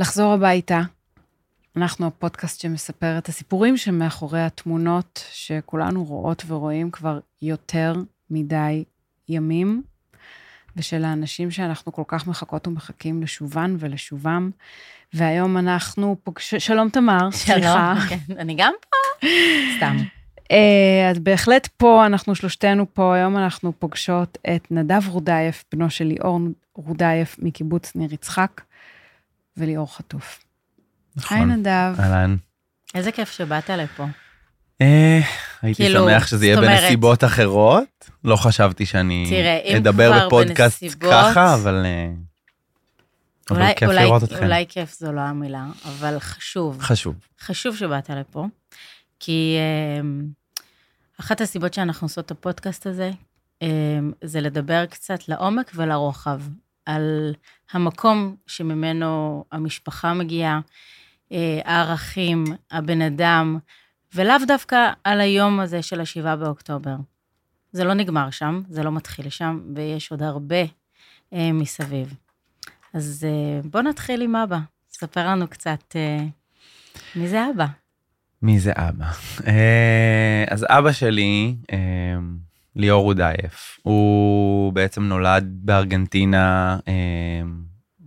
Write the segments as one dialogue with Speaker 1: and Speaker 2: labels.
Speaker 1: לחזור הביתה. אנחנו הפודקאסט שמספר את הסיפורים שמאחורי התמונות שכולנו רואות ורואים כבר יותר מדי ימים, ושל האנשים שאנחנו כל כך מחכות ומחכים לשובן ולשובם. והיום אנחנו פוגש... שלום תמר, סליחה.
Speaker 2: שלום, כן, אני גם פה? סתם.
Speaker 1: אה, אז בהחלט פה, אנחנו שלושתנו פה, היום אנחנו פוגשות את נדב רודייף, בנו של ליאור רודייף מקיבוץ ניר יצחק, וליאור חטוף.
Speaker 3: נכון.
Speaker 1: היי נדב.
Speaker 3: אהלן.
Speaker 2: איזה כיף שבאת לפה.
Speaker 3: אה, הייתי
Speaker 2: כאילו,
Speaker 3: שמח שזה יהיה
Speaker 2: אומרת-
Speaker 3: בנסיבות אחרות. לא חשבתי שאני
Speaker 2: תראה,
Speaker 3: אדבר בפודקאסט
Speaker 2: בנסיבות-
Speaker 3: ככה, אבל... אה, אבל
Speaker 2: אולי,
Speaker 3: כיף
Speaker 2: אולי,
Speaker 3: לראות אתכם.
Speaker 2: אולי כיף זו לא המילה, אבל חשוב.
Speaker 3: חשוב.
Speaker 2: חשוב שבאת לפה, כי um, אחת הסיבות שאנחנו עושות את הפודקאסט הזה, um, זה לדבר קצת לעומק ולרוחב, על המקום שממנו המשפחה מגיעה, uh, הערכים, הבן אדם, ולאו דווקא על היום הזה של השבעה באוקטובר. זה לא נגמר שם, זה לא מתחיל שם, ויש עוד הרבה uh, מסביב. אז uh, בוא נתחיל עם אבא. ספר לנו קצת uh, מי זה אבא.
Speaker 3: מי זה אבא? אה, אז אבא שלי, אה, ליאור רודייף, הוא בעצם נולד בארגנטינה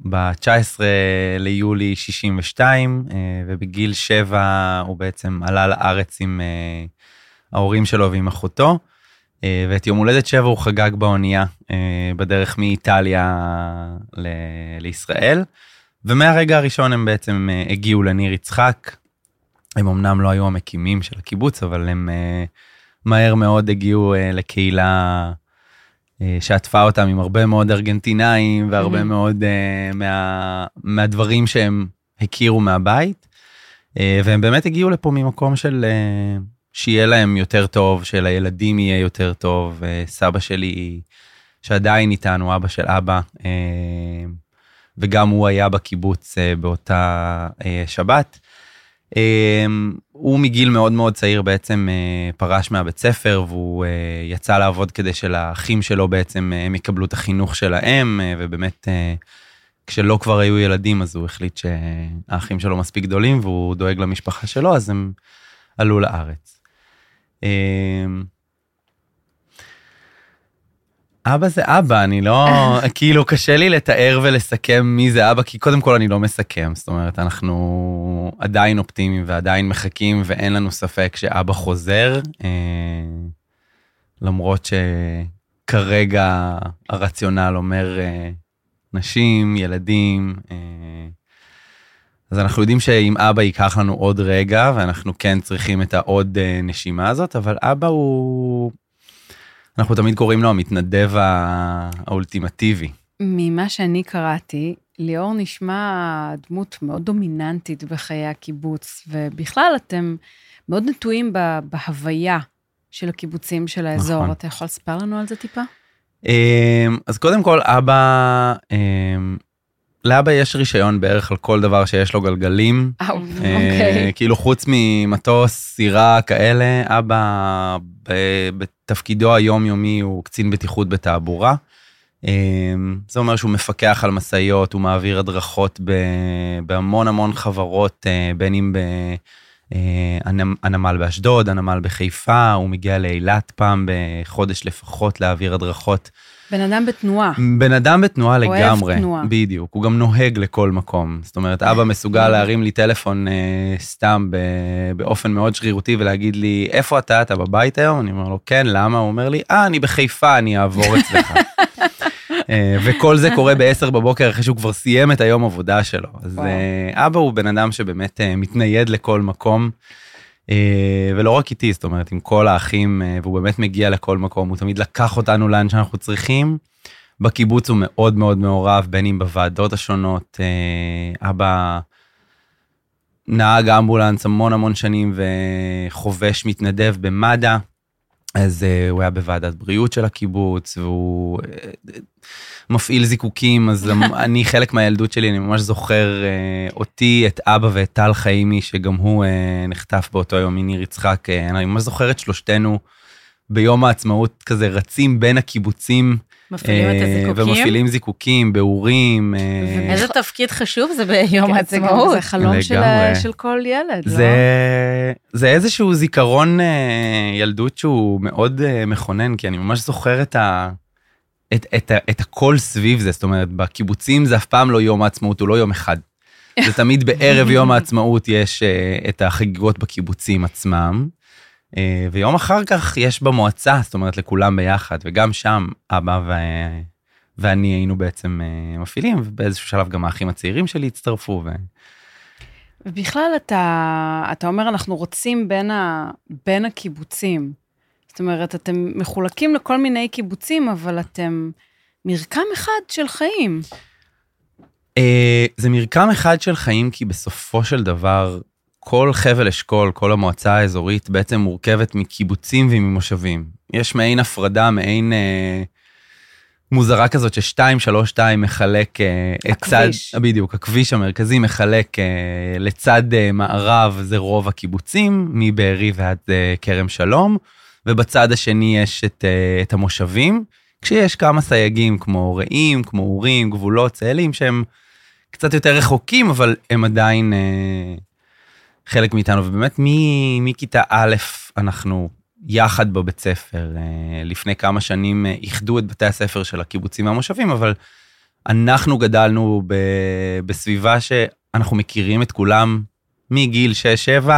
Speaker 3: ב-19 ליולי 62, אה, ובגיל 7 הוא בעצם עלה לארץ עם אה, ההורים שלו ועם אחותו, אה, ואת יום הולדת 7 הוא חגג באונייה אה, בדרך מאיטליה ל- לישראל. ומהרגע הראשון הם בעצם אה, הגיעו לניר יצחק. הם אמנם לא היו המקימים של הקיבוץ, אבל הם אה, מהר מאוד הגיעו אה, לקהילה אה, שעטפה אותם עם הרבה מאוד ארגנטינאים והרבה
Speaker 2: Mhm.
Speaker 3: מאוד אה, מה, מהדברים שהם הכירו מהבית. אה, והם באמת הגיעו לפה ממקום של אה, שיהיה להם יותר טוב, שלילדים יהיה יותר טוב. אה, סבא שלי, שעדיין איתנו, אבא של אבא, אה, וגם הוא היה בקיבוץ אה, באותה אה, שבת. אה, הוא מגיל מאוד מאוד צעיר בעצם אה, פרש מהבית ספר והוא אה, יצא לעבוד כדי שלאחים שלו בעצם אה, הם יקבלו את החינוך שלהם ובאמת כשלא כבר היו ילדים אז הוא החליט שהאחים שלו מספיק גדולים והוא דואג למשפחה שלו אז הם עלו לארץ. אבא זה אבא, אני לא, כאילו קשה לי לתאר ולסכם מי זה אבא, כי קודם כל אני לא מסכם, זאת אומרת, אנחנו עדיין אופטימיים ועדיין מחכים ואין לנו ספק שאבא חוזר, אה, למרות שכרגע הרציונל אומר אה, נשים, ילדים, אה, אז אנחנו יודעים שאם אבא ייקח לנו עוד רגע, ואנחנו כן צריכים את העוד אה, נשימה הזאת, אבל אבא הוא... אנחנו תמיד קוראים לו המתנדב האולטימטיבי.
Speaker 1: ממה שאני קראתי, ליאור נשמע דמות מאוד דומיננטית בחיי הקיבוץ, ובכלל אתם מאוד נטועים ב- בהוויה של הקיבוצים של האזור.
Speaker 3: נכון.
Speaker 1: אתה יכול לספר לנו על זה טיפה?
Speaker 3: אמ, אז קודם כל, אבא, אמ, לאבא יש רישיון בערך על כל דבר שיש לו גלגלים.
Speaker 1: אה,
Speaker 3: אה,
Speaker 1: אוקיי.
Speaker 3: כאילו חוץ ממטוס, סירה, כאלה, אבא בתפקידו היומיומי הוא קצין בטיחות בתעבורה. אמ, זה אומר שהוא מפקח על משאיות, הוא מעביר הדרכות בהמון המון חברות, אה, בין אם בנמל באשדוד, הנמל בחיפה, הוא מגיע לאילת פעם בחודש לפחות להעביר הדרכות.
Speaker 1: בן אדם בתנועה.
Speaker 3: בן אדם בתנועה
Speaker 1: אוהב
Speaker 3: לגמרי,
Speaker 1: תנועה.
Speaker 3: בדיוק, הוא גם נוהג לכל מקום. זאת אומרת, אבא מסוגל להרים לי טלפון אה, סתם ב- באופן מאוד שרירותי ולהגיד לי, איפה אתה? אתה בבית היום? אני אומר לו, כן, למה? הוא אומר לי, אה, אני בחיפה, אני אעבור אצלך. אה, וכל זה קורה ב-10 בבוקר אחרי שהוא כבר סיים את היום עבודה שלו. אז
Speaker 1: וואו.
Speaker 3: אה, אבא הוא בן אדם שבאמת אה, מתנייד לכל מקום. אה, ולא רק איתי, זאת אומרת, עם כל האחים, אה, והוא באמת מגיע לכל מקום, הוא תמיד לקח אותנו לאן שאנחנו צריכים. בקיבוץ הוא מאוד מאוד מעורב, בין אם בוועדות השונות. אה, אבא נהג אמבולנס המון המון שנים וחובש מתנדב במד"א, אז אה, הוא היה בוועדת בריאות של הקיבוץ, והוא אה, מפעיל זיקוקים, אז אני, חלק מהילדות שלי, אני ממש זוכר אה, אותי, את אבא ואת טל חיימי, שגם הוא אה, נחטף באותו יום מניר יצחק. אה, אני ממש זוכר את שלושתנו ביום העצמאות כזה רצים בין הקיבוצים,
Speaker 2: מפעילים את
Speaker 3: אה,
Speaker 2: הזיקוקים.
Speaker 3: ומפעילים זיקוקים, באורים. אה,
Speaker 2: איזה תפקיד חשוב זה ביום
Speaker 1: כן,
Speaker 2: העצמאות.
Speaker 1: זה חלום של. של כל ילד, לא?
Speaker 3: זה, זה איזשהו זיכרון אה, ילדות שהוא מאוד אה, מכונן, כי אני ממש זוכר את, ה, את, את, את הכל סביב זה. זאת אומרת, בקיבוצים זה אף פעם לא יום העצמאות, הוא לא יום אחד. זה תמיד בערב יום העצמאות יש אה, את החגיגות בקיבוצים עצמם, אה, ויום אחר כך יש במועצה, זאת אומרת, לכולם ביחד, וגם שם אבא ו... ואני היינו בעצם אה, מפעילים, ובאיזשהו שלב גם האחים הצעירים שלי הצטרפו. ו...
Speaker 1: ובכלל, אתה, אתה אומר, אנחנו רוצים בין, ה, בין הקיבוצים. זאת אומרת, אתם מחולקים לכל מיני קיבוצים, אבל אתם מרקם אחד של חיים.
Speaker 3: אה, זה מרקם אחד של חיים, כי בסופו של דבר, כל חבל אשכול, כל המועצה האזורית בעצם מורכבת מקיבוצים וממושבים. יש מעין הפרדה, מעין אה, מוזרה כזאת ש-232 מחלק אה, את צד...
Speaker 1: הכביש.
Speaker 3: בדיוק, הכביש המרכזי מחלק אה, לצד אה, מערב, זה רוב הקיבוצים, מבארי ועד אה, כרם שלום, ובצד השני יש את, אה, את המושבים, כשיש כמה סייגים כמו רעים, כמו אורים, גבולות, צאלים, שהם קצת יותר רחוקים, אבל הם עדיין אה, חלק מאיתנו. ובאמת, מכיתה א' אנחנו יחד בבית ספר. אה, לפני כמה שנים אה, איחדו את בתי הספר של הקיבוצים והמושבים, אבל אנחנו גדלנו ב- בסביבה שאנחנו מכירים את כולם מגיל 6-7,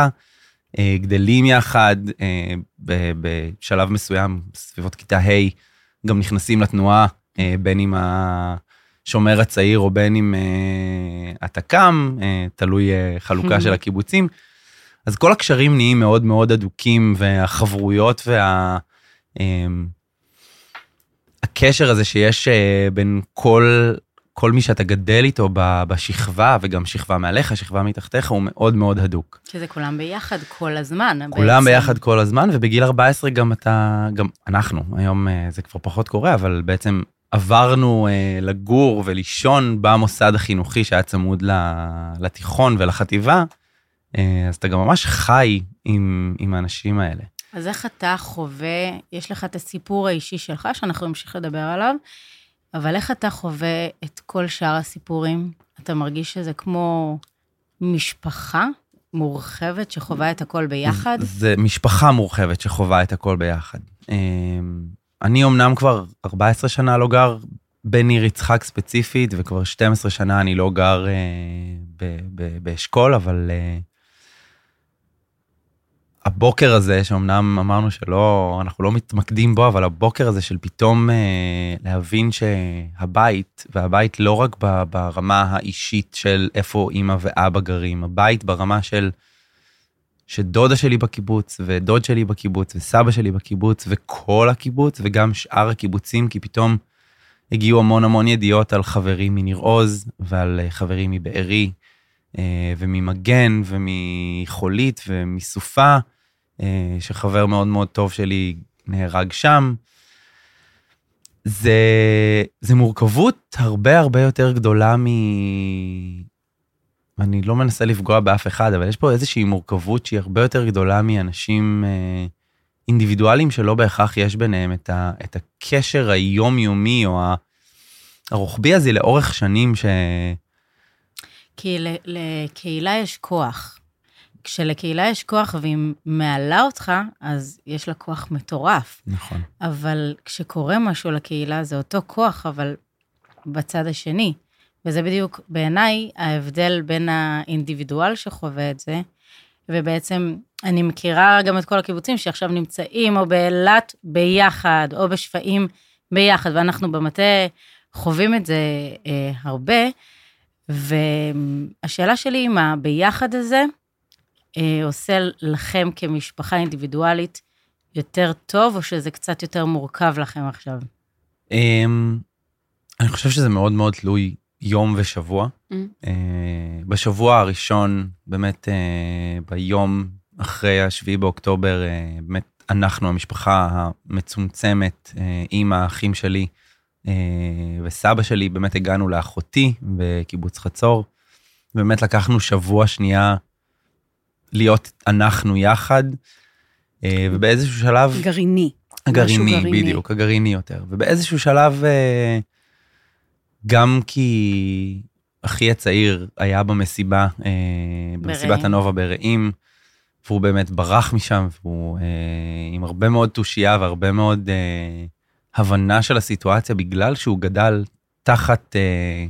Speaker 3: אה, גדלים יחד, בשלב מסוים, סביבות כיתה ה', גם נכנסים לתנועה, בין אם השומר הצעיר או בין אם אה, התק"ם, אה, תלוי אה, חלוקה של הקיבוצים. אז כל הקשרים נהיים מאוד מאוד הדוקים, והחברויות וה... אה, הקשר הזה שיש בין כל, כל מי שאתה גדל איתו בשכבה, וגם שכבה מעליך, שכבה מתחתיך, הוא מאוד מאוד הדוק.
Speaker 2: שזה כולם ביחד כל הזמן.
Speaker 3: כולם
Speaker 2: בעצם.
Speaker 3: ביחד כל הזמן, ובגיל 14 גם אתה, גם אנחנו, היום זה כבר פחות קורה, אבל בעצם עברנו אה, לגור ולישון במוסד החינוכי שהיה צמוד לתיכון ולחטיבה, אה, אז אתה גם ממש חי עם, עם האנשים האלה.
Speaker 2: אז איך אתה חווה, יש לך את הסיפור האישי שלך, שאנחנו נמשיך לדבר עליו, אבל איך אתה חווה את כל שאר הסיפורים? אתה מרגיש שזה כמו משפחה מורחבת שחווה את הכל ביחד?
Speaker 3: זה משפחה מורחבת שחווה את הכל ביחד. אני אמנם כבר 14 שנה לא גר בניר יצחק ספציפית, וכבר 12 שנה אני לא גר אה, באשכול, אבל אה, הבוקר הזה, שאומנם אמרנו שלא, אנחנו לא מתמקדים בו, אבל הבוקר הזה של פתאום אה, להבין שהבית, והבית לא רק ברמה האישית של איפה אימא ואבא גרים, הבית ברמה של שדודה שלי בקיבוץ, ודוד שלי בקיבוץ, וסבא שלי בקיבוץ, וכל הקיבוץ, וגם שאר הקיבוצים, כי פתאום הגיעו המון המון ידיעות על חברים מניר עוז, ועל אה, חברים מבארי, אה, וממגן, ומחולית, ומסופה, אה, שחבר מאוד מאוד טוב שלי נהרג שם. זה, זה מורכבות הרבה הרבה יותר גדולה מ... אני לא מנסה לפגוע באף אחד, אבל יש פה איזושהי מורכבות שהיא הרבה יותר גדולה מאנשים אה, אינדיבידואליים שלא בהכרח יש ביניהם את, ה, את הקשר היומיומי או הרוחבי הזה לאורך שנים ש...
Speaker 2: כי לקהילה יש כוח. כשלקהילה יש כוח והיא מעלה אותך, אז יש לה כוח מטורף.
Speaker 3: נכון.
Speaker 2: אבל כשקורה משהו לקהילה זה אותו כוח, אבל בצד השני. וזה בדיוק בעיניי ההבדל בין האינדיבידואל שחווה את זה, ובעצם אני מכירה גם את כל הקיבוצים שעכשיו נמצאים או באילת ביחד, או בשפיים ביחד, ואנחנו במטה חווים את זה אה, הרבה. והשאלה שלי אם הביחד הזה אה, עושה לכם כמשפחה אינדיבידואלית יותר טוב, או שזה קצת יותר מורכב לכם עכשיו?
Speaker 3: אמ, אני חושב שזה מאוד מאוד תלוי יום ושבוע.
Speaker 1: Mm.
Speaker 3: אה, בשבוע הראשון, באמת אה, ביום אחרי השביעי באוקטובר, אה, באמת אנחנו, המשפחה המצומצמת, עם האחים שלי וסבא שלי, באמת הגענו לאחותי בקיבוץ חצור. באמת לקחנו שבוע שנייה להיות אנחנו יחד, ובאיזשהו שלב...
Speaker 1: גרעיני.
Speaker 3: הגרעיני,
Speaker 1: גרעיני.
Speaker 3: בדיוק, הגרעיני יותר. ובאיזשהו שלב, אה, גם כי אחי הצעיר היה במסיבה, אה, במסיבת. הנובה ברעים, והוא באמת ברח משם, והוא אה, עם הרבה מאוד תושייה והרבה מאוד אה, הבנה של הסיטואציה, בגלל שהוא גדל תחת אה,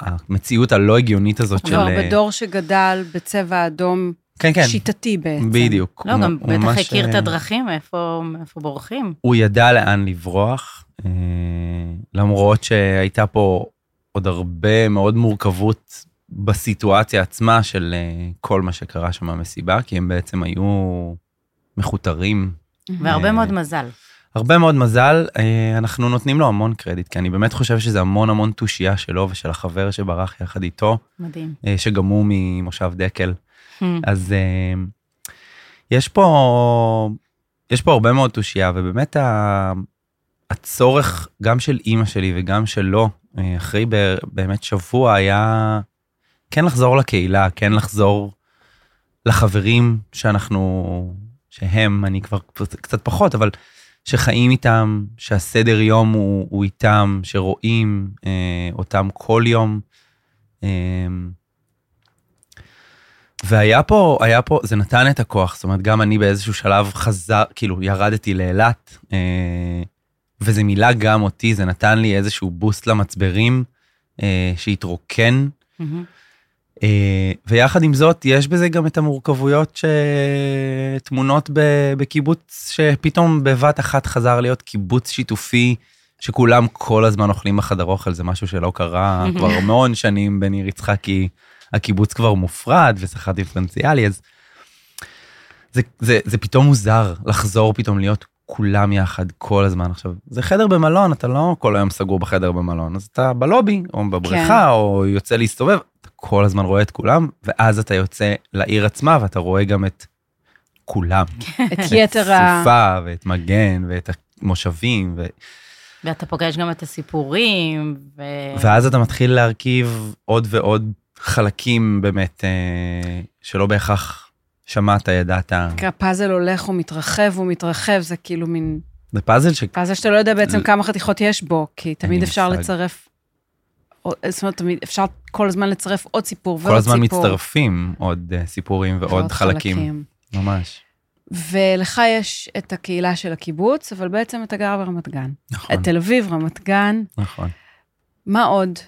Speaker 3: המציאות הלא הגיונית הזאת של...
Speaker 1: כבר בדור שגדל בצבע אדום
Speaker 3: כן, כן,
Speaker 1: שיטתי בעצם.
Speaker 3: בדיוק.
Speaker 2: לא,
Speaker 3: הוא-
Speaker 2: גם
Speaker 3: הוא
Speaker 2: בטח
Speaker 3: ממש,
Speaker 2: הכיר את
Speaker 3: אה,
Speaker 2: הדרכים, מאיפה מאיפה בורחים.
Speaker 3: הוא ידע לאן לברוח, אה, למרות שהייתה פה עוד הרבה מאוד מורכבות בסיטואציה עצמה של אה, כל מה שקרה שם במסיבה, כי הם בעצם היו מכותרים.
Speaker 2: והרבה מאוד מזל.
Speaker 3: הרבה מאוד מזל, אנחנו נותנים לו המון קרדיט, כי אני באמת חושב שזה המון המון תושייה שלו ושל החבר שברח יחד איתו,
Speaker 2: מדהים.
Speaker 3: שגם הוא ממושב דקל. אז אה, יש פה, יש פה הרבה מאוד תושייה, ובאמת ה, הצורך גם של אימא שלי וגם שלו, אה, אחרי באמת שבוע, היה כן לחזור לקהילה, כן לחזור לחברים שאנחנו, שהם, אני כבר קצת פחות, אבל שחיים איתם, שהסדר יום הוא, הוא איתם, שרואים אה, אותם כל יום. אה, והיה פה, היה פה, זה נתן את הכוח, זאת אומרת, גם אני באיזשהו שלב חזר, כאילו, ירדתי לאילת, אה, וזה מילא גם אותי, זה נתן לי איזשהו בוסט למצברים, אה, שהתרוקן,
Speaker 2: מהמם.
Speaker 3: אה, ויחד עם זאת, יש בזה גם את המורכבויות שטמונות ב- בקיבוץ, שפתאום בבת אחת חזר להיות קיבוץ שיתופי, שכולם כל הזמן אוכלים בחדר אוכל, זה משהו שלא קרה כבר המון שנים בניר יצחק, כי הקיבוץ כבר מופרד ושכר דיפרנציאלי, אז זה, זה, זה פתאום מוזר לחזור פתאום להיות כולם יחד כל הזמן. עכשיו, זה חדר במלון, אתה לא כל היום סגור בחדר במלון, אז אתה בלובי, או בבריכה,
Speaker 1: כן.
Speaker 3: או יוצא להסתובב, אתה כל הזמן רואה את כולם, ואז אתה יוצא לעיר עצמה, ואתה רואה גם את כולם.
Speaker 1: את יתר ה...
Speaker 3: סופה, ואת מגן, ואת המושבים, ו...
Speaker 2: ואתה פוגש גם את הסיפורים, ו...
Speaker 3: ואז אתה מתחיל להרכיב עוד ועוד חלקים באמת, אה, שלא בהכרח שמעת, ידעת.
Speaker 1: הפאזל הולך ומתרחב ומתרחב, זה כאילו מין
Speaker 3: זה פאזל ש...
Speaker 1: פאזל שאתה לא יודע בעצם כמה חתיכות יש בו, כי תמיד אפשר
Speaker 3: מושג.
Speaker 1: לצרף, זאת אומרת, תמיד אפשר כל הזמן לצרף עוד סיפור ועוד
Speaker 3: כל הזמן
Speaker 1: סיפור.
Speaker 3: מצטרפים עוד אה, סיפורים ועוד חלקים. ממש.
Speaker 1: ולך יש את הקהילה של הקיבוץ, אבל בעצם אתה גר ברמת גן.
Speaker 3: נכון,
Speaker 1: את תל אביב, רמת גן,
Speaker 3: נכון.
Speaker 1: מה עוד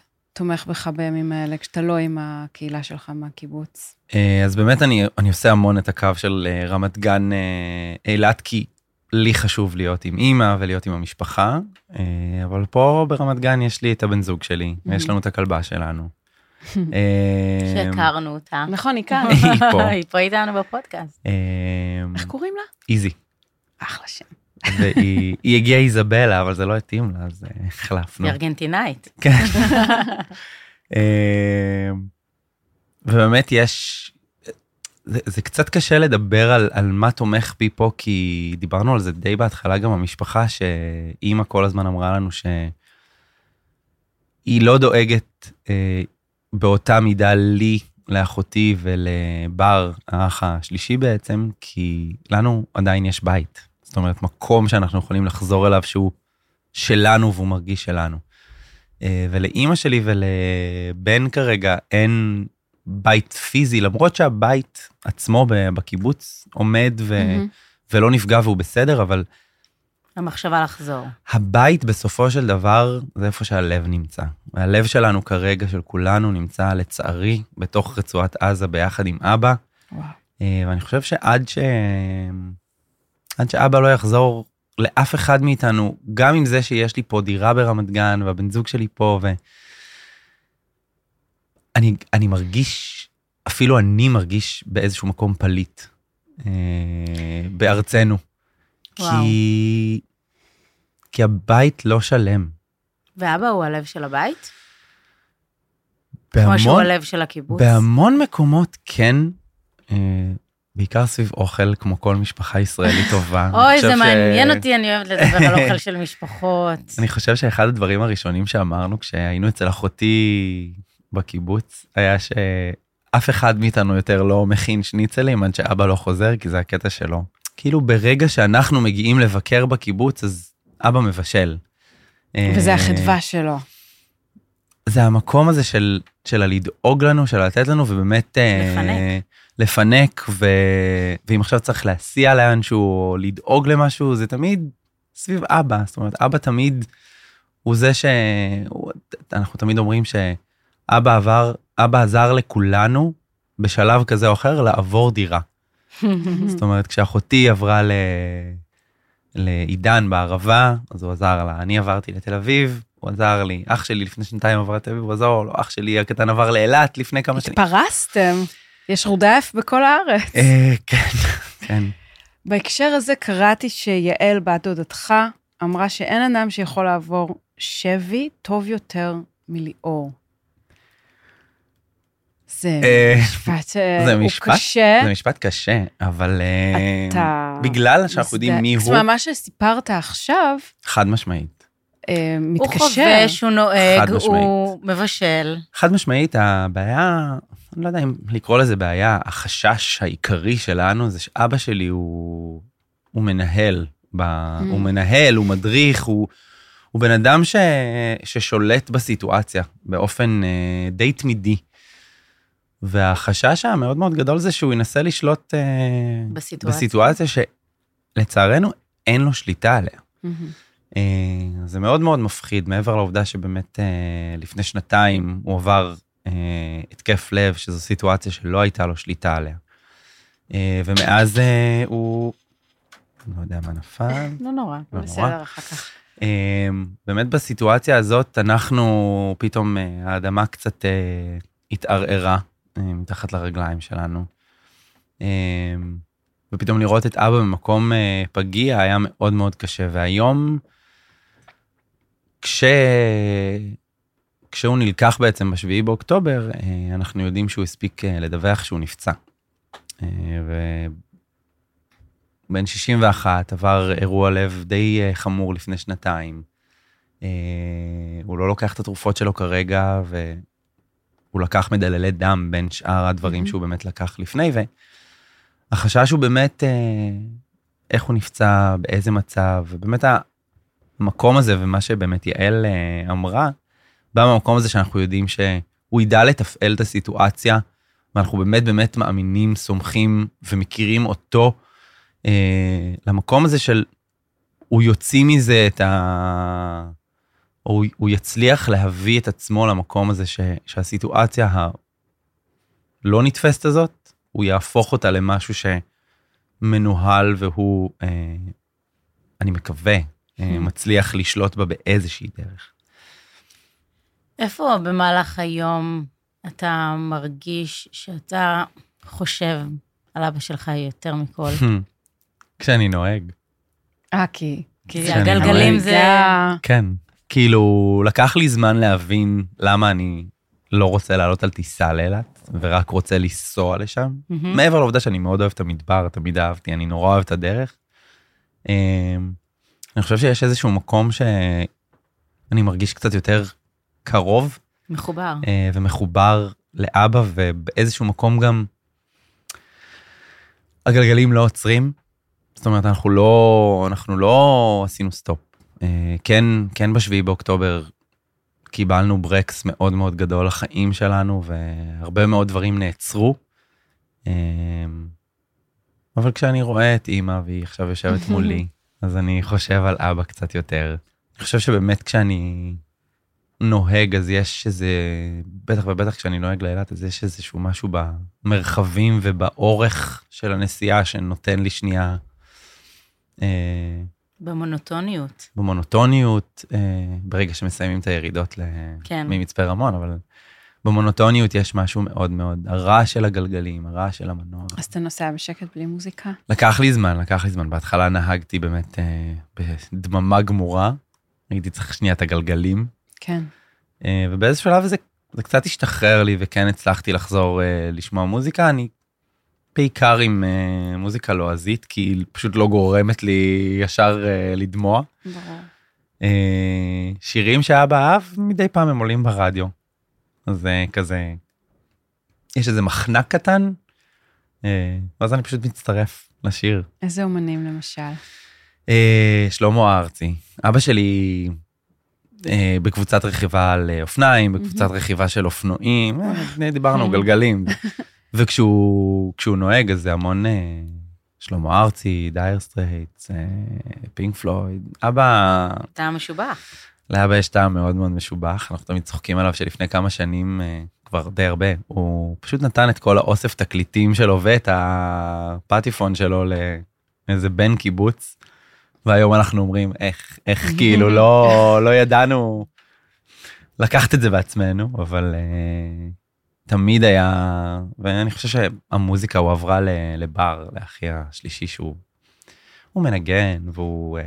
Speaker 1: תומך בך בימים האלה, כשאתה לא עם הקהילה שלך מהקיבוץ?
Speaker 3: אה, אז באמת אני, אני עושה המון את הקו של אה, רמת גן אה, אילת, כי לי חשוב להיות עם אימא ולהיות עם המשפחה, אבל פה ברמת גן יש לי את הבן זוג שלי, ויש לנו את הכלבה שלנו.
Speaker 2: שהכרנו אותה.
Speaker 1: נכון, היא כאן.
Speaker 3: היא פה.
Speaker 2: היא פה איתנו בפודקאסט.
Speaker 1: איך קוראים לה?
Speaker 3: איזי.
Speaker 1: אחלה שם.
Speaker 3: והיא היא הגיעה איזבלה, אבל זה לא התאים לה, אז אה, החלפנו.
Speaker 2: היא ארגנטינאית.
Speaker 3: כן. אה, ובאמת יש, זה, זה קצת קשה לדבר על, על מה תומך בי פה, כי דיברנו על זה די בהתחלה גם במשפחה, שאימא כל הזמן אמרה לנו שהיא לא דואגת אה, באותה מידה לי, לאחותי ולבר, האח השלישי בעצם, כי לנו עדיין יש בית. זאת אומרת, מקום שאנחנו יכולים לחזור אליו שהוא שלנו והוא מרגיש שלנו. אה, ולאימא שלי ולבן כרגע אין בית פיזי, למרות שהבית עצמו בקיבוץ עומד ו-
Speaker 1: מהמם.
Speaker 3: ולא נפגע והוא בסדר, אבל
Speaker 2: המחשבה לחזור.
Speaker 3: הבית בסופו של דבר זה איפה שהלב נמצא. והלב שלנו כרגע, של כולנו, נמצא לצערי בתוך רצועת עזה ביחד עם אבא.
Speaker 1: וואו.
Speaker 3: אה, ואני חושב שעד ש... עד שאבא לא יחזור לאף אחד מאיתנו, גם עם זה שיש לי פה דירה ברמת גן והבן זוג שלי פה, ו... אני, אני מרגיש, אפילו אני מרגיש באיזשהו מקום פליט אה, בארצנו.
Speaker 2: וואו.
Speaker 3: כי, כי הבית לא שלם.
Speaker 2: ואבא הוא הלב של הבית? כמו שהוא
Speaker 3: בהמון,
Speaker 2: הלב של הקיבוץ?
Speaker 3: בהמון מקומות כן, אה, בעיקר סביב אוכל, כמו כל משפחה ישראלית טובה.
Speaker 2: אוי, זה
Speaker 3: ש-
Speaker 2: מעניין אותי, אני אוהבת לדבר על אוכל של משפחות.
Speaker 3: אני חושב שאחד הדברים הראשונים שאמרנו כשהיינו אצל אחותי בקיבוץ, היה שאף אחד מאיתנו יותר לא מכין שניצלים עד שאבא לא חוזר, כי זה הקטע שלו. כאילו ברגע שאנחנו מגיעים לבקר בקיבוץ, אז אבא מבשל.
Speaker 1: וזה
Speaker 3: אה,
Speaker 1: החדווה שלו.
Speaker 3: זה המקום הזה של, של הלדאוג לנו, של לתת לנו, ובאמת... אה,
Speaker 2: לפנק.
Speaker 3: לפנק, ו... ואם עכשיו צריך להסיע לאנשהו, או לדאוג למשהו, זה תמיד סביב אבא. זאת אומרת, אבא תמיד הוא זה ש... אנחנו תמיד אומרים שאבא עבר, אבא עזר לכולנו בשלב כזה או אחר לעבור דירה. זאת אומרת, כשאחותי עברה ל... לעידן בערבה, אז הוא עזר לה. אני עברתי לתל אביב, הוא עזר לי. אח שלי לפני שנתיים עבר לתל אביב, הוא עזר לו. אח שלי הקטן עבר לאילת לפני כמה שנים.
Speaker 1: התפרסתם, יש רודף בכל הארץ.
Speaker 3: אה, כן, כן.
Speaker 1: בהקשר הזה קראתי שיעל, בת דודתך, אמרה שאין אדם שיכול לעבור שבי טוב יותר מליאור. זה
Speaker 3: אה,
Speaker 1: משפט, אה,
Speaker 3: זה משפט?
Speaker 1: קשה.
Speaker 3: זה משפט קשה, אבל
Speaker 1: אתה...
Speaker 3: בגלל שאנחנו יודעים מי הוא,
Speaker 1: מה שסיפרת עכשיו,
Speaker 3: חד משמעית.
Speaker 1: אה,
Speaker 2: הוא
Speaker 1: מתקשר.
Speaker 2: חובש, הוא נוהג. הוא מבשל.
Speaker 3: חד משמעית, הבעיה, אני לא יודע אם לקרוא לזה בעיה, החשש העיקרי שלנו זה שאבא שלי הוא, הוא מנהל, ב,
Speaker 1: Mm.
Speaker 3: הוא מנהל, הוא מדריך, הוא, הוא בן אדם ש, ששולט בסיטואציה באופן אה, די תמידי. והחשש המאוד מאוד גדול זה שהוא ינסה לשלוט אה,
Speaker 2: בסיטואציה.
Speaker 3: בסיטואציה שלצערנו אין לו שליטה עליה.
Speaker 1: מהמם.
Speaker 3: אה, זה מאוד מאוד מפחיד, מעבר לעובדה שבאמת אה, לפני שנתיים הוא עבר אה, התקף לב, שזו סיטואציה שלא הייתה לו שליטה עליה. ומאז הוא, לא יודע מה נפל.
Speaker 2: לא נורא,
Speaker 3: לא
Speaker 2: בסדר, אחר כך.
Speaker 3: באמת בסיטואציה הזאת אנחנו, פתאום האדמה קצת התערערה מתחת לרגליים שלנו. ופתאום לראות את אבא במקום פגיע היה מאוד מאוד קשה. והיום, כש... כשהוא נלקח בעצם בשביעי באוקטובר, אה, אנחנו יודעים שהוא הספיק אה, לדווח שהוא נפצע. אה, בן 61, עבר אירוע לב די חמור לפני שנתיים. הוא לא לוקח את התרופות שלו כרגע, והוא לקח מדללי דם בין שאר הדברים
Speaker 1: מהמם.
Speaker 3: שהוא באמת לקח לפני, והחשש הוא באמת איך הוא נפצע, באיזה מצב, ובאמת המקום הזה, ומה שבאמת יעל אה, אמרה, בא מהמקום הזה שאנחנו יודעים שהוא ידע לתפעל את הסיטואציה, ואנחנו באמת באמת מאמינים, סומכים ומכירים אותו אה, למקום הזה של הוא יוציא מזה את ה... הוא, הוא יצליח להביא את עצמו למקום הזה ש, שהסיטואציה הלא נתפסת הזאת, הוא יהפוך אותה למשהו שמנוהל והוא, אה, אני מקווה, מצליח לשלוט בה באיזושהי דרך.
Speaker 2: איפה במהלך היום אתה מרגיש שאתה חושב על אבא שלך יותר מכל?
Speaker 3: כשאני נוהג.
Speaker 1: אה, כי...
Speaker 2: כי הגלגלים. זה...
Speaker 1: רגע,
Speaker 3: כן. כאילו, לקח לי זמן להבין למה אני לא רוצה לעלות על טיסה לאילת, ורק רוצה לנסוע לשם. מעבר לעובדה שאני מאוד אוהב את המדבר, תמיד אהבתי, אני נורא אוהב את הדרך. אני חושב שיש איזשהו מקום שאני מרגיש קצת יותר קרוב
Speaker 2: מחובר.
Speaker 3: אה, ומחובר לאבא, ובאיזשהו מקום גם הגלגלים לא עוצרים. זאת אומרת, אנחנו לא, אנחנו לא עשינו סטופ. אה, כן, כן בשביעי באוקטובר קיבלנו ברקס מאוד מאוד גדול לחיים שלנו, והרבה מאוד דברים נעצרו. אה, אבל כשאני רואה את אימא והיא עכשיו יושבת מולי, אז אני חושב על אבא קצת יותר. אני חושב שבאמת כשאני נוהג, אז יש איזה, בטח ובטח כשאני נוהג לאילת, אז יש איזשהו משהו במרחבים ובאורך של הנסיעה שנותן לי שנייה אה,
Speaker 2: במונוטוניות.
Speaker 3: במונוטוניות, אה, ברגע שמסיימים את הירידות ל...
Speaker 2: כן.
Speaker 3: ממצפה רמון, אבל במונוטוניות יש משהו מאוד מאוד, הרעש של הגלגלים, הרעש של המנוע.
Speaker 1: אז אתה נוסע בשקט בלי מוזיקה?
Speaker 3: לקח לי זמן, לקח לי זמן. בהתחלה נהגתי באמת אה, בדממה גמורה, הייתי צריך שנייה את הגלגלים,
Speaker 1: כן.
Speaker 3: אה, ובאיזה שלב זה, זה קצת השתחרר לי, וכן הצלחתי לחזור אה, לשמוע מוזיקה. אני בעיקר עם אה, מוזיקה לועזית, כי היא פשוט לא גורמת לי ישר אה, לדמוע.
Speaker 1: ברור.
Speaker 3: אה, שירים שאבא אהב, מדי פעם הם עולים ברדיו. זה כזה, יש איזה מחנק קטן, אה, ואז אני פשוט מצטרף לשיר.
Speaker 1: איזה אומנים למשל?
Speaker 3: אה, שלמה ארצי. אבא שלי אה, בקבוצת רכיבה על אה, אופניים, בקבוצת רכיבה של אופנועים, אה, דיברנו גלגלים. וכשהוא כשהוא נוהג, אז זה המון אה, שלמה ארצי, דייר סטרייטס, אה, פינק פלויד. אבא,
Speaker 2: אתה משובח.
Speaker 3: לאבא יש טעם מאוד מאוד משובח, אנחנו תמיד צוחקים עליו שלפני כמה שנים, אה, כבר די הרבה, הוא פשוט נתן את כל האוסף תקליטים שלו ואת הפטיפון שלו לאיזה בן קיבוץ. והיום אנחנו אומרים, איך, איך כאילו לא, לא ידענו לקחת את זה בעצמנו, אבל uh, תמיד היה, ואני חושב שהמוזיקה הועברה לבר, לאחי השלישי שהוא הוא מנגן, והוא uh,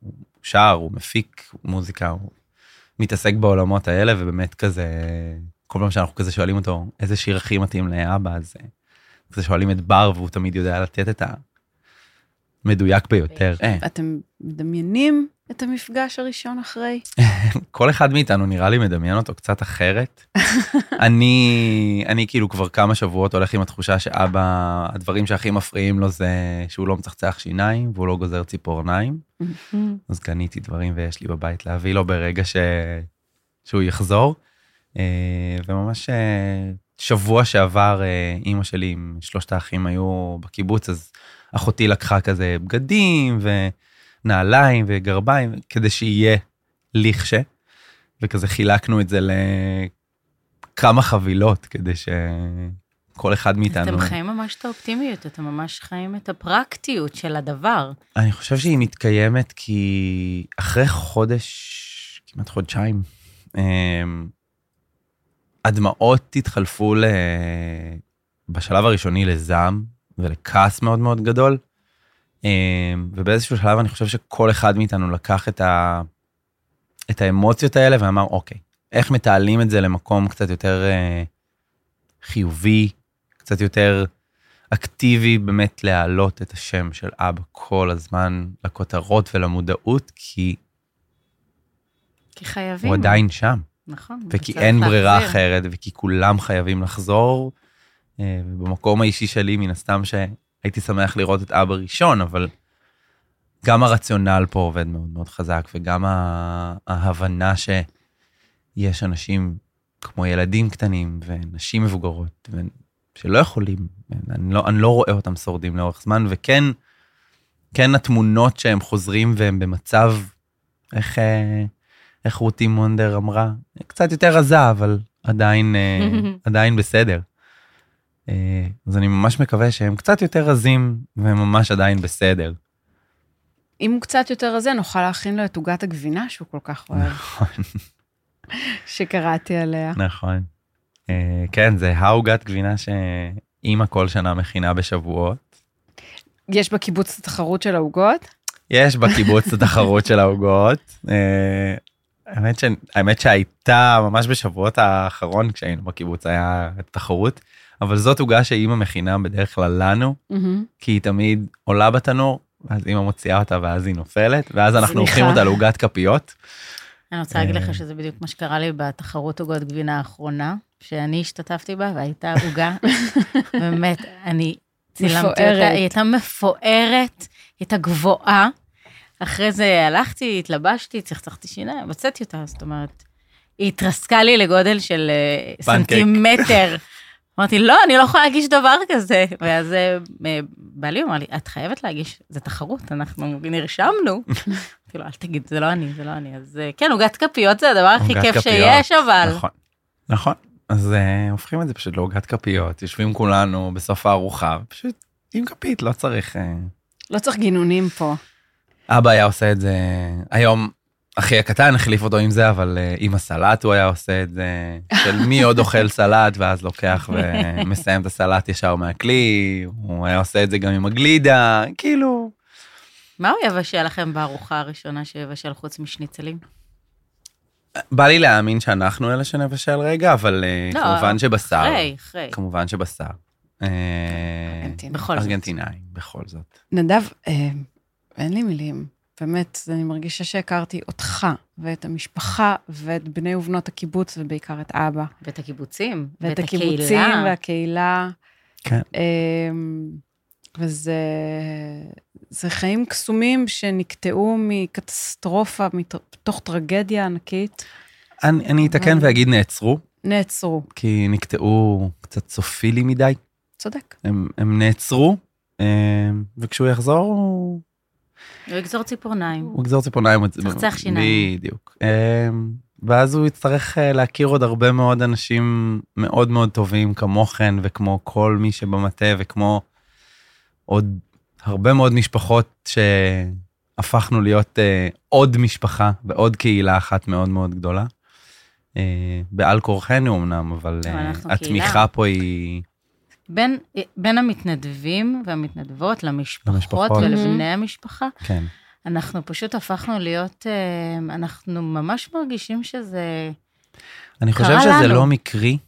Speaker 3: הוא שר, הוא מפיק מוזיקה, הוא מתעסק בעולמות האלה, ובאמת כזה, כל פעם שאנחנו כזה שואלים אותו, איזה שיר הכי מתאים לאבא, אז אה, כזה שואלים את בר, והוא תמיד יודע לתת את המדויק ביותר. אה,
Speaker 1: אתם מדמיינים את המפגש הראשון אחרי?
Speaker 3: כל אחד מאיתנו נראה לי מדמיין אותו קצת אחרת. אני, אני כאילו כבר כמה שבועות הולך עם התחושה שאבא, הדברים שהכי מפריעים לו זה שהוא לא מצחצח שיניים והוא לא גוזר ציפורניים. אז קניתי דברים ויש לי בבית להביא לו ברגע ש... שהוא יחזור. אה, וממש אה, שבוע שעבר אה, אימא שלי עם שלושת האחים היו בקיבוץ, אז אחותי לקחה כזה בגדים ונעליים וגרביים כדי שיהיה לכשה, וכזה חילקנו את זה לכמה חבילות כדי שכל אחד מאיתנו...
Speaker 2: אתם חיים ממש את האופטימיות, אתם ממש חיים את הפרקטיות של הדבר.
Speaker 3: אני חושב שהיא מתקיימת כי אחרי חודש, כמעט חודשיים, אמ, הדמעות התחלפו ל... בשלב הראשוני לזעם ולכעס מאוד מאוד גדול. אמ, ובאיזשהו שלב אני חושב שכל אחד מאיתנו לקח את, ה... את האמוציות האלה ואמר, אוקיי, איך מתעלים את זה למקום קצת יותר אה, חיובי, קצת יותר אקטיבי, באמת להעלות את השם של אבא כל הזמן לכותרות ולמודעות, כי
Speaker 2: כי חייבים.
Speaker 3: הוא עדיין שם.
Speaker 2: נכון.
Speaker 3: וכי אין ברירה
Speaker 2: להחזיר.
Speaker 3: אחרת, וכי כולם חייבים לחזור. אה, ובמקום האישי שלי, מן הסתם שהייתי שמח לראות את אבא ראשון, אבל גם הרציונל פה עובד מאוד מאוד חזק, וגם ההבנה שיש אנשים כמו ילדים קטנים ונשים מבוגרות, ו- שלא יכולים, אני לא, אני לא רואה אותם שורדים לאורך זמן, וכן, כן התמונות שהם חוזרים והם במצב, איך, אה, איך רותי מונדר אמרה? קצת יותר רזה, אבל עדיין, אה, עדיין בסדר. אה, אז אני ממש מקווה שהם קצת יותר רזים, והם ממש עדיין בסדר.
Speaker 1: אם הוא קצת יותר רזה, נוכל להכין לו את עוגת הגבינה שהוא כל כך אוהב,
Speaker 3: נכון,
Speaker 1: שקראתי עליה.
Speaker 3: נכון. אה, כן, זה העוגת גבינה שאימא כל שנה מכינה בשבועות.
Speaker 1: יש בקיבוץ התחרות של העוגות?
Speaker 3: יש בקיבוץ התחרות של העוגות. אה, האמת, ש... האמת שהייתה ממש בשבועות האחרון כשהיינו בקיבוץ היה תחרות, אבל זאת עוגה שאימא מכינה בדרך כלל לנו,
Speaker 1: מהמם.
Speaker 3: כי היא תמיד עולה בתנור, ואז אימא מוציאה אותה ואז היא נופלת, ואז אנחנו. הופכים אותה לעוגת כפיות.
Speaker 2: אני רוצה להגיד
Speaker 3: אה.
Speaker 2: לך שזה בדיוק מה שקרה לי בתחרות עוגות גבינה האחרונה, שאני השתתפתי בה, והייתה עוגה, באמת, אני צילמתי אותה,
Speaker 1: מפוארת.
Speaker 2: היא הייתה מפוארת, היא הייתה גבוהה. אחרי זה הלכתי, התלבשתי, צחצחתי שיניים, הוצאתי אותה, זאת אומרת, היא התרסקה לי לגודל של אה. סנטימטר. אמרתי, לא, אני לא יכולה להגיש דבר כזה. ואז אה, אה, בעלי אמר לי, את חייבת להגיש, זה תחרות, אנחנו נרשמנו. אמרתי לו, אל תגיד, זה לא אני, זה לא אני. אז אה, כן, עוגת כפיות זה הדבר הכי כיף. שיש, אבל.
Speaker 3: נכון, נכון. אז הופכים את זה פשוט לעוגת כפיות, יושבים כולנו בסוף הארוחה, פשוט עם כפית, לא צריך...
Speaker 1: לא צריך גינונים פה.
Speaker 3: אבא היה עושה את זה, היום אחי הקטן החליף אותו עם זה, אבל uh, עם הסלט הוא היה עושה את זה, של מי עוד אוכל סלט, ואז לוקח ומסיים את הסלט ישר מהכלי, הוא היה עושה את זה גם עם הגלידה, כאילו...
Speaker 2: מה הוא יבשל לכם בארוחה הראשונה שיבשל חוץ משניצלים?
Speaker 3: בא לי להאמין שאנחנו אלה שנבשל רגע, אבל uh,
Speaker 2: לא,
Speaker 3: כמובן שבשר.
Speaker 2: אחרי, אחרי.
Speaker 3: כמובן שבשר. אה,
Speaker 1: ארגנטינה.
Speaker 2: בכל זאת.
Speaker 3: ארגנטינאי, בכל זאת.
Speaker 1: נדב, אה, אין לי מילים. באמת, אני מרגישה שהכרתי אותך ואת המשפחה ואת בני ובנות הקיבוץ ובעיקר את אבא.
Speaker 2: ואת הקיבוצים.
Speaker 1: ואת
Speaker 2: הקהילה.
Speaker 1: הקיבוצים והקהילה.
Speaker 3: כן.
Speaker 1: אמ, וזה זה חיים קסומים שנקטעו מקטסטרופה, מתוך טרגדיה ענקית,
Speaker 3: אני, אני אתקן ואגיד נעצרו,
Speaker 1: נעצרו.
Speaker 3: כי נקטעו קצת סופילי מדי.
Speaker 1: צודק.
Speaker 3: הם, הם נעצרו, אה, וכשהוא יחזור, הוא
Speaker 2: יגזור ציפורניים.
Speaker 3: הוא יגזור ציפורניים.
Speaker 2: צחצח שיניים.
Speaker 3: בדיוק. אה, ואז הוא יצטרך אה, להכיר עוד הרבה מאוד אנשים מאוד מאוד טובים כמוכן, וכמו כל מי שבמטה, וכמו עוד הרבה מאוד משפחות שהפכנו להיות אה, עוד משפחה ועוד קהילה אחת מאוד מאוד גדולה. אה, בעל כורחנו אמנם, אבל התמיכה. פה היא...
Speaker 2: בין, בין המתנדבים והמתנדבות למשפחות
Speaker 3: למשפחות.
Speaker 2: ולבני המשפחה,
Speaker 3: כן.
Speaker 2: אנחנו פשוט הפכנו להיות, אה, אנחנו ממש מרגישים שזה...
Speaker 3: אני חושב
Speaker 2: קרה
Speaker 3: שזה
Speaker 2: לנו.
Speaker 3: לא מקרי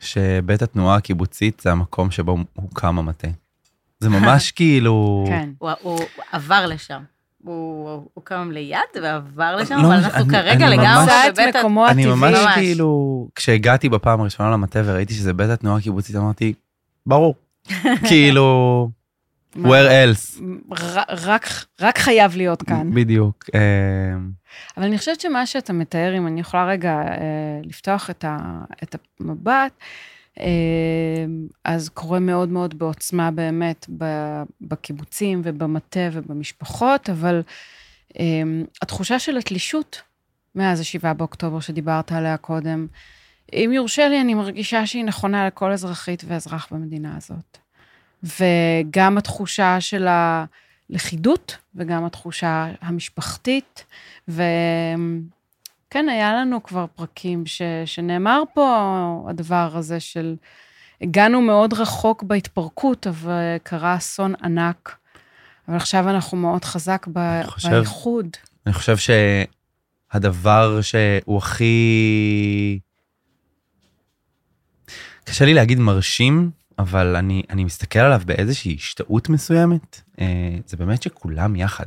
Speaker 3: שבית התנועה הקיבוצית זה המקום שבו הוקם המטה. זה ממש כאילו...
Speaker 1: כן.
Speaker 2: הוא, הוא עבר לשם. הוא, הוא קם ליד ועבר לשם,
Speaker 3: לא,
Speaker 2: אבל
Speaker 3: אני-
Speaker 2: אנחנו
Speaker 3: אני
Speaker 2: כרגע
Speaker 3: ממש-
Speaker 2: לגמרי
Speaker 1: את
Speaker 2: בבית...
Speaker 1: מקומו
Speaker 3: אני
Speaker 1: הטבעי.
Speaker 3: ממש
Speaker 2: ממש.
Speaker 3: כאילו, כשהגעתי בפעם הראשונה למטה וראיתי שזה בית התנועה הקיבוצית, אמרתי, ברור. כאילו, where else?
Speaker 1: ר- רק, רק חייב להיות כאן.
Speaker 3: בדיוק. אה,
Speaker 1: אבל אני חושבת שמה שאתה מתאר, אם אני יכולה רגע אה, לפתוח את, ה, את המבט, אה, אז קורה מאוד מאוד בעוצמה באמת בקיבוצים ובמטה ובמשפחות, אבל התחושה של התלישות מאז ה-7 באוקטובר שדיברת עליה קודם, אם יורשה לי, אני מרגישה שהיא נכונה לכל אזרחית ואזרח במדינה הזאת. וגם התחושה של הלכידות וגם התחושה המשפחתית. וכן, היה לנו כבר פרקים ש... שנאמר פה הדבר הזה של הגענו מאוד רחוק בהתפרקות, אבל קרה אסון ענק. אבל עכשיו אנחנו מאוד חזק ב...
Speaker 3: חושב-
Speaker 1: באיחוד.
Speaker 3: אני חושב שהדבר שהוא הכי... קשה לי להגיד מרשים, אבל אני, אני מסתכל עליו באיזושהי השתאות מסוימת. אה, זה באמת שכולם יחד.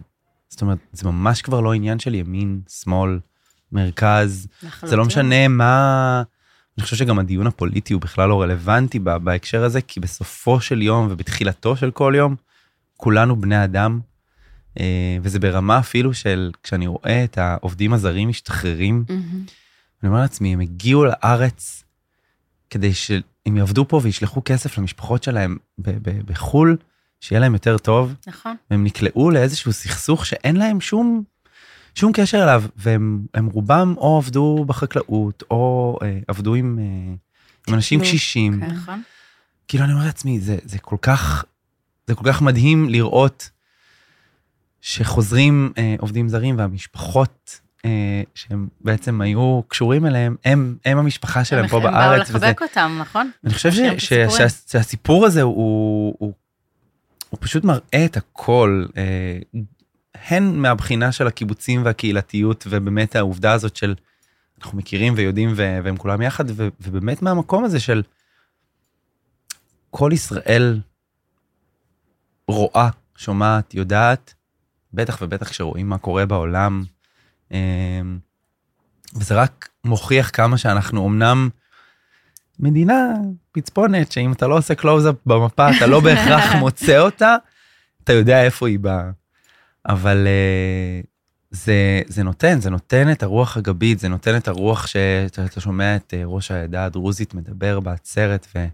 Speaker 3: זאת אומרת, זה ממש כבר לא עניין של ימין, שמאל, מרכז. זה לא
Speaker 2: לחלוטין.
Speaker 3: משנה מה... אני חושב שגם הדיון הפוליטי הוא בכלל לא רלוונטי ב- בהקשר הזה, כי בסופו של יום ובתחילתו של כל יום, כולנו בני אדם, אה, וזה ברמה אפילו של כשאני רואה את העובדים הזרים משתחררים,
Speaker 1: מהמם.
Speaker 3: אני אומר לעצמי, הם הגיעו לארץ כדי שהם יעבדו פה וישלחו כסף למשפחות שלהם בחו"ל, שיהיה להם יותר טוב,
Speaker 2: נכון.
Speaker 3: והם נקלעו לאיזשהו סכסוך שאין להם שום, שום קשר אליו, והם הם רובם או עבדו בחקלאות, או אה, עבדו עם, אה, עם אנשים קשישים.
Speaker 1: כן.
Speaker 2: נכון.
Speaker 3: כאילו, אני אומר לעצמי, זה, זה כל כך, זה כל כך מדהים לראות שחוזרים אה, עובדים זרים והמשפחות שהם בעצם היו קשורים אליהם, הם, הם המשפחה שלהם פה
Speaker 2: הם באו
Speaker 3: בארץ. וזה,
Speaker 2: לחבק אותם, נכון?
Speaker 3: אני חושב ש, ש. שה, שהסיפור הזה הוא, הוא, הוא פשוט מראה את הכל, אה, הן מהבחינה של הקיבוצים והקהילתיות, ובאמת העובדה הזאת של אנחנו מכירים ויודעים ו- והם כולם יחד, ו- ובאמת מהמקום הזה של כל ישראל רואה, שומעת, יודעת, בטח ובטח כשרואים מה קורה בעולם. אה, וזה רק מוכיח כמה שאנחנו אמנם מדינה פצפונת, שאם אתה לא עושה קלוז-אפ במפה, אתה לא בהכרח מוצא אותה, אתה יודע איפה היא באה. אבל אה, זה, זה נותן, זה נותן את הרוח הגבית, זה נותן את הרוח שאתה אתה שומע את אה, ראש העדה הדרוזית מדבר בעצרת ו,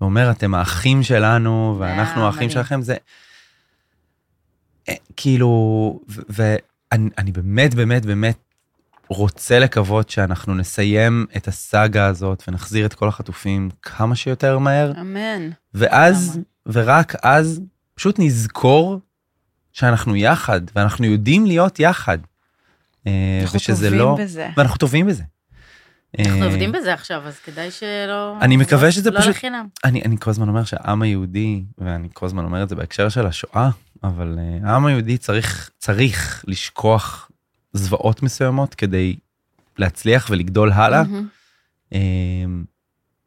Speaker 3: ואומר, אתם האחים שלנו, ואנחנו
Speaker 2: אה,
Speaker 3: האחים. שלכם, זה כאילו, ו- ואני אני באמת, באמת, באמת רוצה לקוות שאנחנו נסיים את הסאגה הזאת ונחזיר את כל החטופים כמה שיותר מהר,
Speaker 1: אמן.
Speaker 3: ואז,
Speaker 2: לגמרי.
Speaker 3: ורק אז, פשוט נזכור שאנחנו יחד, ואנחנו יודעים להיות יחד. אה,
Speaker 1: אנחנו טובים
Speaker 3: לא...
Speaker 1: בזה.
Speaker 3: ואנחנו טובים בזה.
Speaker 2: אנחנו
Speaker 3: אה,
Speaker 2: עובדים בזה עכשיו, אז כדאי שלא...
Speaker 3: אני מקווה שזה
Speaker 2: לא
Speaker 3: פשוט-
Speaker 2: לחינם.
Speaker 3: אני, אני כל הזמן אומר שהעם היהודי, ואני כל הזמן אומר את זה בהקשר של השואה, אבל uh, העם היהודי צריך, צריך לשכוח זוועות מסוימות כדי להצליח ולגדול הלאה.
Speaker 1: מהמם.
Speaker 3: Um,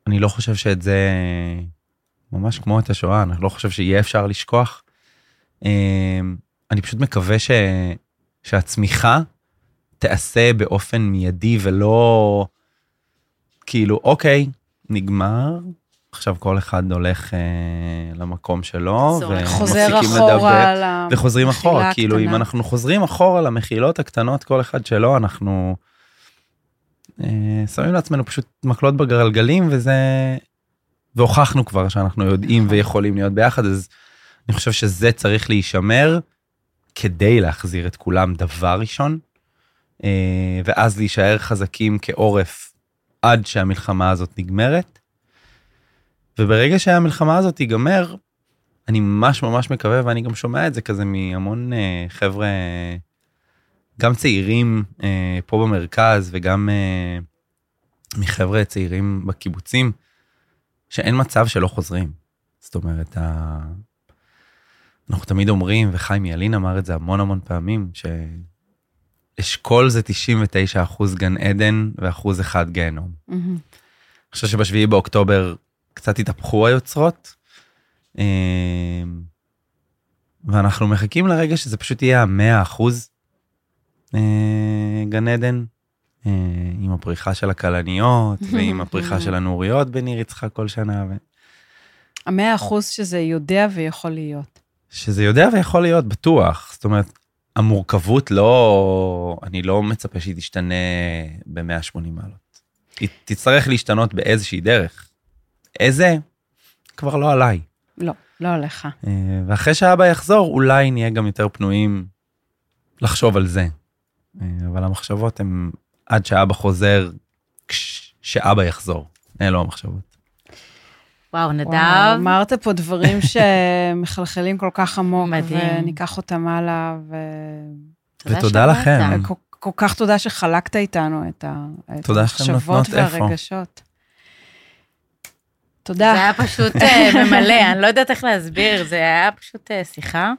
Speaker 3: אני לא חושב שאת זה, ממש כמו את השואה, אני לא חושב שיהיה אפשר לשכוח. Um, אני פשוט מקווה ש, שהצמיחה תיעשה באופן מיידי ולא כאילו, אוקיי, נגמר, עכשיו כל אחד הולך אה, למקום שלו, ומפסיקים לדבר,
Speaker 1: ל...
Speaker 3: וחוזרים אחורה, כאילו אם
Speaker 1: הקטנה.
Speaker 3: אנחנו חוזרים אחורה למחילות הקטנות, כל אחד שלו, אנחנו אה, שמים לעצמנו פשוט מקלות בגלגלים, וזה... והוכחנו כבר שאנחנו יודעים ויכולים להיות ביחד, אז אני חושב שזה צריך להישמר כדי להחזיר את כולם דבר ראשון, אה, ואז להישאר חזקים כעורף עד שהמלחמה הזאת נגמרת. וברגע שהמלחמה הזאת תיגמר, אני ממש ממש מקווה, ואני גם שומע את זה כזה מהמון אה, חבר'ה, גם צעירים אה, פה במרכז וגם אה, מחבר'ה צעירים בקיבוצים, שאין מצב שלא חוזרים. זאת אומרת, ה... אנחנו תמיד אומרים, וחיים ילין אמר את זה המון המון פעמים, שאשכול זה 99 אחוז גן עדן ואחוז אחד גיהנום.
Speaker 1: מהמם.
Speaker 3: אני חושב שבשביעי באוקטובר קצת התהפכו היוצרות, אה, ואנחנו מחכים לרגע שזה פשוט יהיה המאה אחוז אה, גן עדן, אה, עם הפריחה של הכלניות, ועם הפריחה של הנוריות בניר יצחק כל שנה, ו-
Speaker 1: המאה אחוז שזה יודע ויכול להיות.
Speaker 3: שזה יודע ויכול להיות בטוח, זאת אומרת, המורכבות לא, אני לא מצפה שהיא תשתנה ב-180 מעלות. היא תצטרך להשתנות באיזושהי דרך. איזה? כבר לא עליי.
Speaker 1: לא, לא עליך.
Speaker 3: אה, ואחרי שאבא יחזור, אולי נהיה גם יותר פנויים לחשוב על זה. אה, אבל המחשבות הן עד שאבא חוזר, כש- שאבא יחזור. אלו המחשבות.
Speaker 2: וואו, נדב.
Speaker 1: וואו, אמרת פה דברים שמחלחלים כל כך עמוק,
Speaker 2: מדהים.
Speaker 1: וניקח אותם הלאה, ו...
Speaker 3: ותודה. לכם.
Speaker 1: וכל כל כך תודה שחלקת איתנו את, ה... את המחשבות
Speaker 3: נותנות איפה.
Speaker 1: והרגשות.
Speaker 2: זה
Speaker 1: תודה.
Speaker 2: היה פשוט אה, ממלא, אני לא יודעת איך להסביר, זה היה פשוט אה, שיחה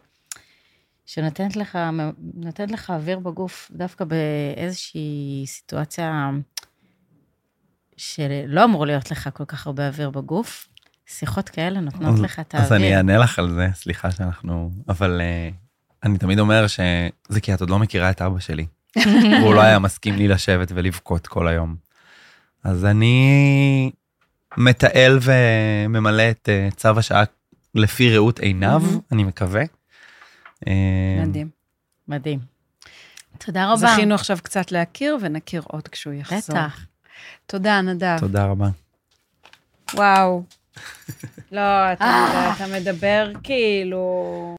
Speaker 2: שנותנת לך, נותנת לך אוויר בגוף, דווקא באיזושהי סיטואציה שלא אמור להיות לך כל כך הרבה אוויר בגוף. שיחות כאלה נותנות
Speaker 3: אז-
Speaker 2: לך את
Speaker 3: אז אני
Speaker 2: האוויר.
Speaker 3: אענה לך על זה, סליחה שאנחנו... אבל אה, אני תמיד אומר שזה כי את עוד לא מכירה את אבא שלי. והוא לא היה מסכים לי לשבת ולבכות כל היום. אז אני מתעל וממלא את אה, צו השעה לפי ראות עיניו. אני מקווה. אה,
Speaker 1: מדהים.
Speaker 2: מדהים. תודה רבה.
Speaker 1: זכינו עכשיו קצת להכיר, ונכיר עוד כשהוא יחזור.
Speaker 2: בטח.
Speaker 1: תודה, נדב.
Speaker 3: תודה רבה.
Speaker 1: וואו. לא, אתה אתה מדבר כאילו...